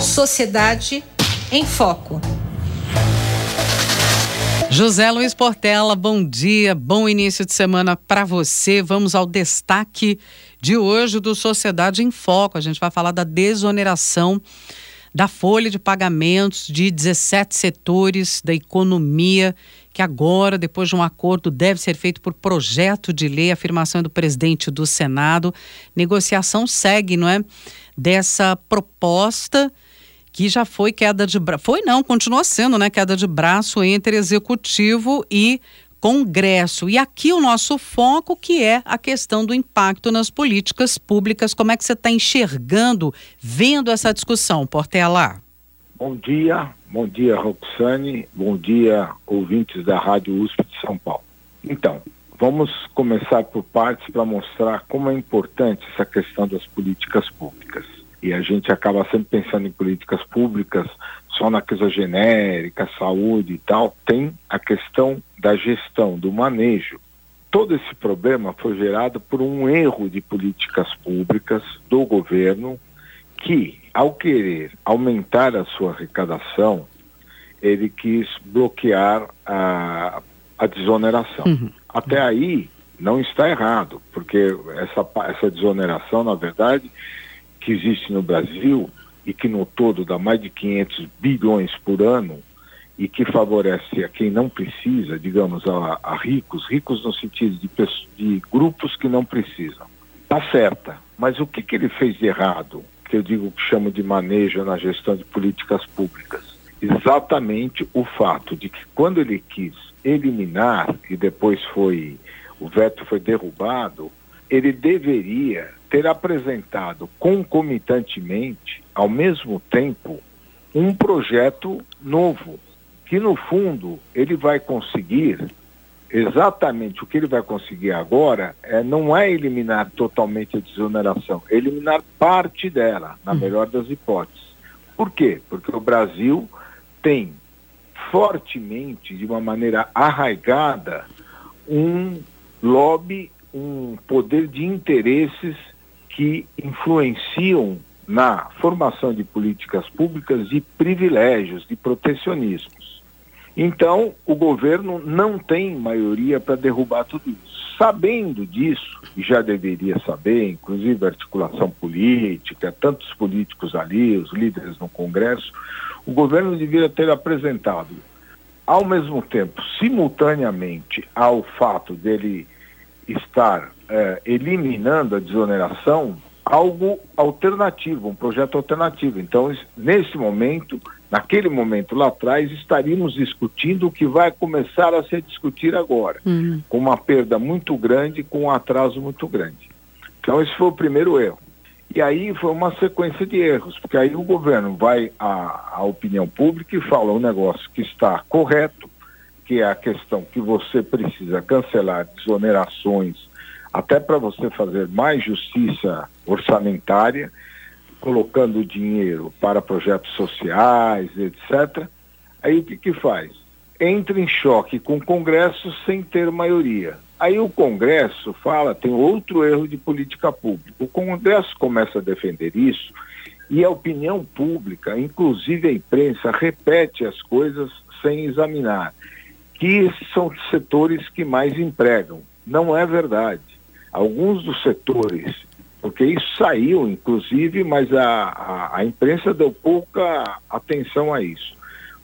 Sociedade em Foco. José Luiz Portela, bom dia, bom início de semana para você. Vamos ao destaque de hoje do Sociedade em Foco. A gente vai falar da desoneração da folha de pagamentos de 17 setores da economia, que agora, depois de um acordo, deve ser feito por projeto de lei, afirmação do presidente do Senado. Negociação segue, não é? Dessa proposta que já foi queda de braço. Foi não, continua sendo, né? Queda de braço entre executivo e Congresso. E aqui o nosso foco, que é a questão do impacto nas políticas públicas. Como é que você está enxergando, vendo essa discussão, Portela? Bom dia, bom dia, Roxane, bom dia, ouvintes da Rádio USP de São Paulo. Então, vamos começar por partes para mostrar como é importante essa questão das políticas públicas e a gente acaba sempre pensando em políticas públicas só na coisa genérica, saúde e tal, tem a questão da gestão, do manejo. Todo esse problema foi gerado por um erro de políticas públicas do governo que, ao querer aumentar a sua arrecadação, ele quis bloquear a, a desoneração. Uhum. Até aí não está errado, porque essa, essa desoneração, na verdade, que existe no Brasil e que no todo dá mais de 500 bilhões por ano e que favorece a quem não precisa, digamos, a, a ricos, ricos no sentido de, de, grupos que não precisam. Está certa, mas o que, que ele fez de errado, que eu digo que chamo de manejo na gestão de políticas públicas? Exatamente o fato de que quando ele quis eliminar, e depois foi, o veto foi derrubado, ele deveria ter apresentado concomitantemente, ao mesmo tempo, um projeto novo, que no fundo ele vai conseguir exatamente o que ele vai conseguir agora é não é eliminar totalmente a desoneração, é eliminar parte dela, na uhum. melhor das hipóteses. Por quê? Porque o Brasil tem fortemente, de uma maneira arraigada, um lobby, um poder de interesses que influenciam na formação de políticas públicas de privilégios, de protecionismos. Então, o governo não tem maioria para derrubar tudo isso. Sabendo disso, e já deveria saber, inclusive a articulação política, tantos políticos ali, os líderes no Congresso, o governo deveria ter apresentado, ao mesmo tempo, simultaneamente ao fato dele estar é, eliminando a desoneração, algo alternativo, um projeto alternativo. Então, nesse momento, naquele momento lá atrás, estaríamos discutindo o que vai começar a se discutir agora, uhum. com uma perda muito grande, com um atraso muito grande. Então, esse foi o primeiro erro. E aí foi uma sequência de erros, porque aí o governo vai à, à opinião pública e fala um negócio que está correto, que é a questão que você precisa cancelar desonerações, até para você fazer mais justiça orçamentária, colocando dinheiro para projetos sociais, etc. Aí o que, que faz? Entra em choque com o Congresso sem ter maioria. Aí o Congresso fala, tem outro erro de política pública. O Congresso começa a defender isso e a opinião pública, inclusive a imprensa, repete as coisas sem examinar que são os setores que mais empregam. Não é verdade. Alguns dos setores, porque isso saiu, inclusive, mas a, a, a imprensa deu pouca atenção a isso.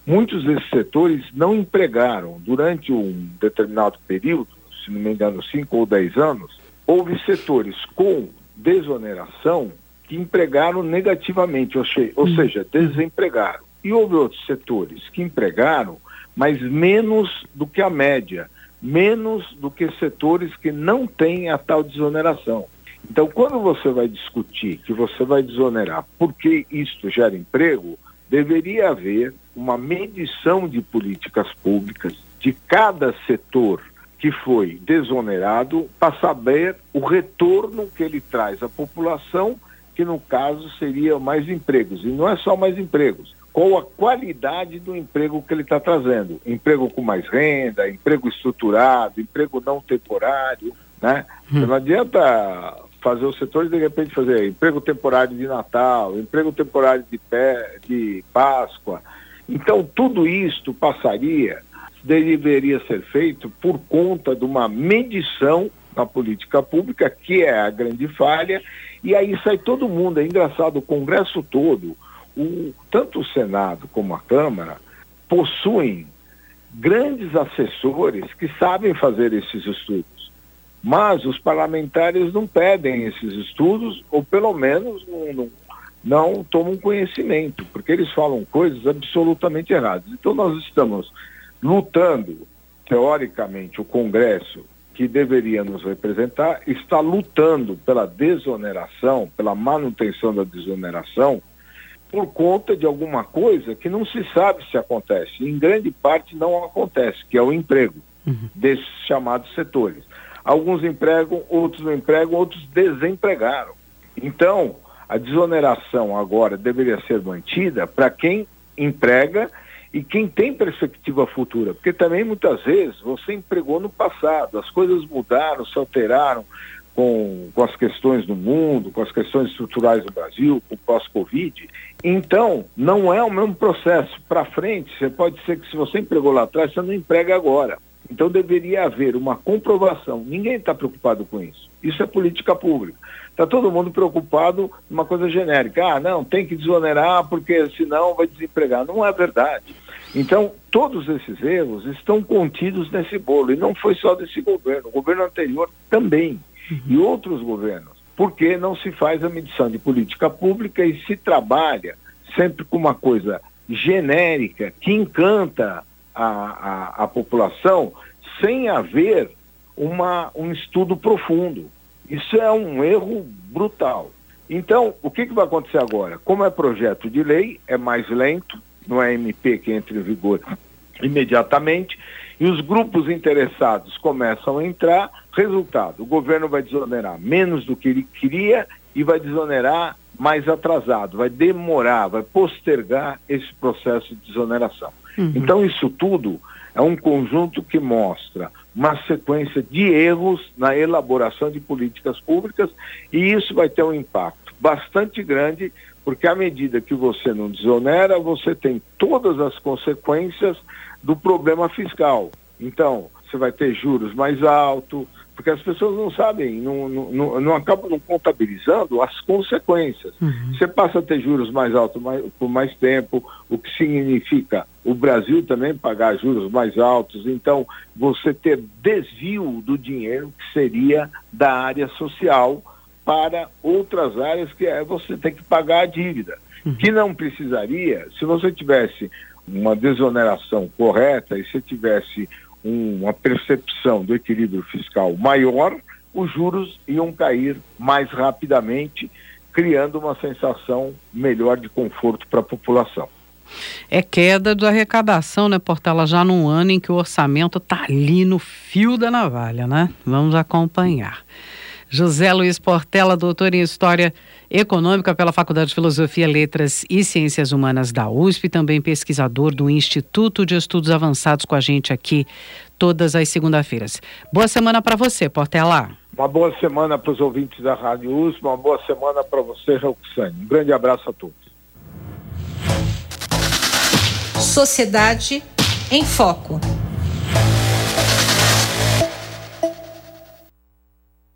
Muitos desses setores não empregaram durante um determinado período, se não me engano, cinco ou dez anos, houve setores com desoneração que empregaram negativamente, ou, ou hum. seja, desempregaram. E houve outros setores que empregaram mas menos do que a média, menos do que setores que não têm a tal desoneração. Então, quando você vai discutir que você vai desonerar porque isto gera emprego, deveria haver uma medição de políticas públicas de cada setor que foi desonerado para saber o retorno que ele traz à população, que no caso seria mais empregos. E não é só mais empregos, qual a qualidade do emprego que ele está trazendo. Emprego com mais renda, emprego estruturado, emprego não temporário, né? Hum. Não adianta fazer os setores de repente fazer emprego temporário de Natal, emprego temporário de, pé, de Páscoa. Então tudo isto passaria, deveria ser feito por conta de uma medição na política pública, que é a grande falha, e aí sai todo mundo. É engraçado, o Congresso todo, o, tanto o Senado como a Câmara, possuem grandes assessores que sabem fazer esses estudos. Mas os parlamentares não pedem esses estudos, ou pelo menos não, não, não tomam conhecimento, porque eles falam coisas absolutamente erradas. Então nós estamos lutando, teoricamente, o Congresso, que deveria nos representar, está lutando pela desoneração, pela manutenção da desoneração, por conta de alguma coisa que não se sabe se acontece. Em grande parte não acontece, que é o emprego uhum. desses chamados setores. Alguns empregam, outros não empregam, outros desempregaram. Então, a desoneração agora deveria ser mantida para quem emprega e quem tem perspectiva futura, porque também muitas vezes você empregou no passado, as coisas mudaram, se alteraram com, com as questões do mundo, com as questões estruturais do Brasil, com o pós-Covid. Então, não é o mesmo processo. Para frente, você pode ser que se você empregou lá atrás, você não emprega agora. Então deveria haver uma comprovação. Ninguém está preocupado com isso. Isso é política pública. Está todo mundo preocupado uma coisa genérica. Ah, não, tem que desonerar porque senão vai desempregar. Não é verdade. Então, todos esses erros estão contidos nesse bolo. E não foi só desse governo. O governo anterior também. Uhum. E outros governos. Porque não se faz a medição de política pública e se trabalha sempre com uma coisa genérica que encanta a, a, a população sem haver uma, um estudo profundo. Isso é um erro brutal. Então, o que, que vai acontecer agora? Como é projeto de lei, é mais lento, não é MP que entra em vigor imediatamente, e os grupos interessados começam a entrar. Resultado: o governo vai desonerar menos do que ele queria e vai desonerar mais atrasado, vai demorar, vai postergar esse processo de desoneração. Uhum. Então, isso tudo é um conjunto que mostra uma sequência de erros na elaboração de políticas públicas e isso vai ter um impacto bastante grande, porque à medida que você não desonera, você tem todas as consequências do problema fiscal. Então, você vai ter juros mais altos, porque as pessoas não sabem, não, não, não acabam não contabilizando as consequências. Uhum. Você passa a ter juros mais altos mais, por mais tempo, o que significa o Brasil também pagar juros mais altos, então você ter desvio do dinheiro que seria da área social para outras áreas que é você tem que pagar a dívida, uhum. que não precisaria, se você tivesse uma desoneração correta e se tivesse uma percepção do equilíbrio fiscal maior, os juros iam cair mais rapidamente, criando uma sensação melhor de conforto para a população. É queda da arrecadação, né, Portela? Já num ano em que o orçamento está ali no fio da navalha, né? Vamos acompanhar. José Luiz Portela, doutor em História Econômica pela Faculdade de Filosofia, Letras e Ciências Humanas da USP, também pesquisador do Instituto de Estudos Avançados com a gente aqui todas as segunda-feiras. Boa semana para você, Portela. Uma boa semana para os ouvintes da Rádio USP, uma boa semana para você, Roxane. Um grande abraço a todos. Sociedade em Foco.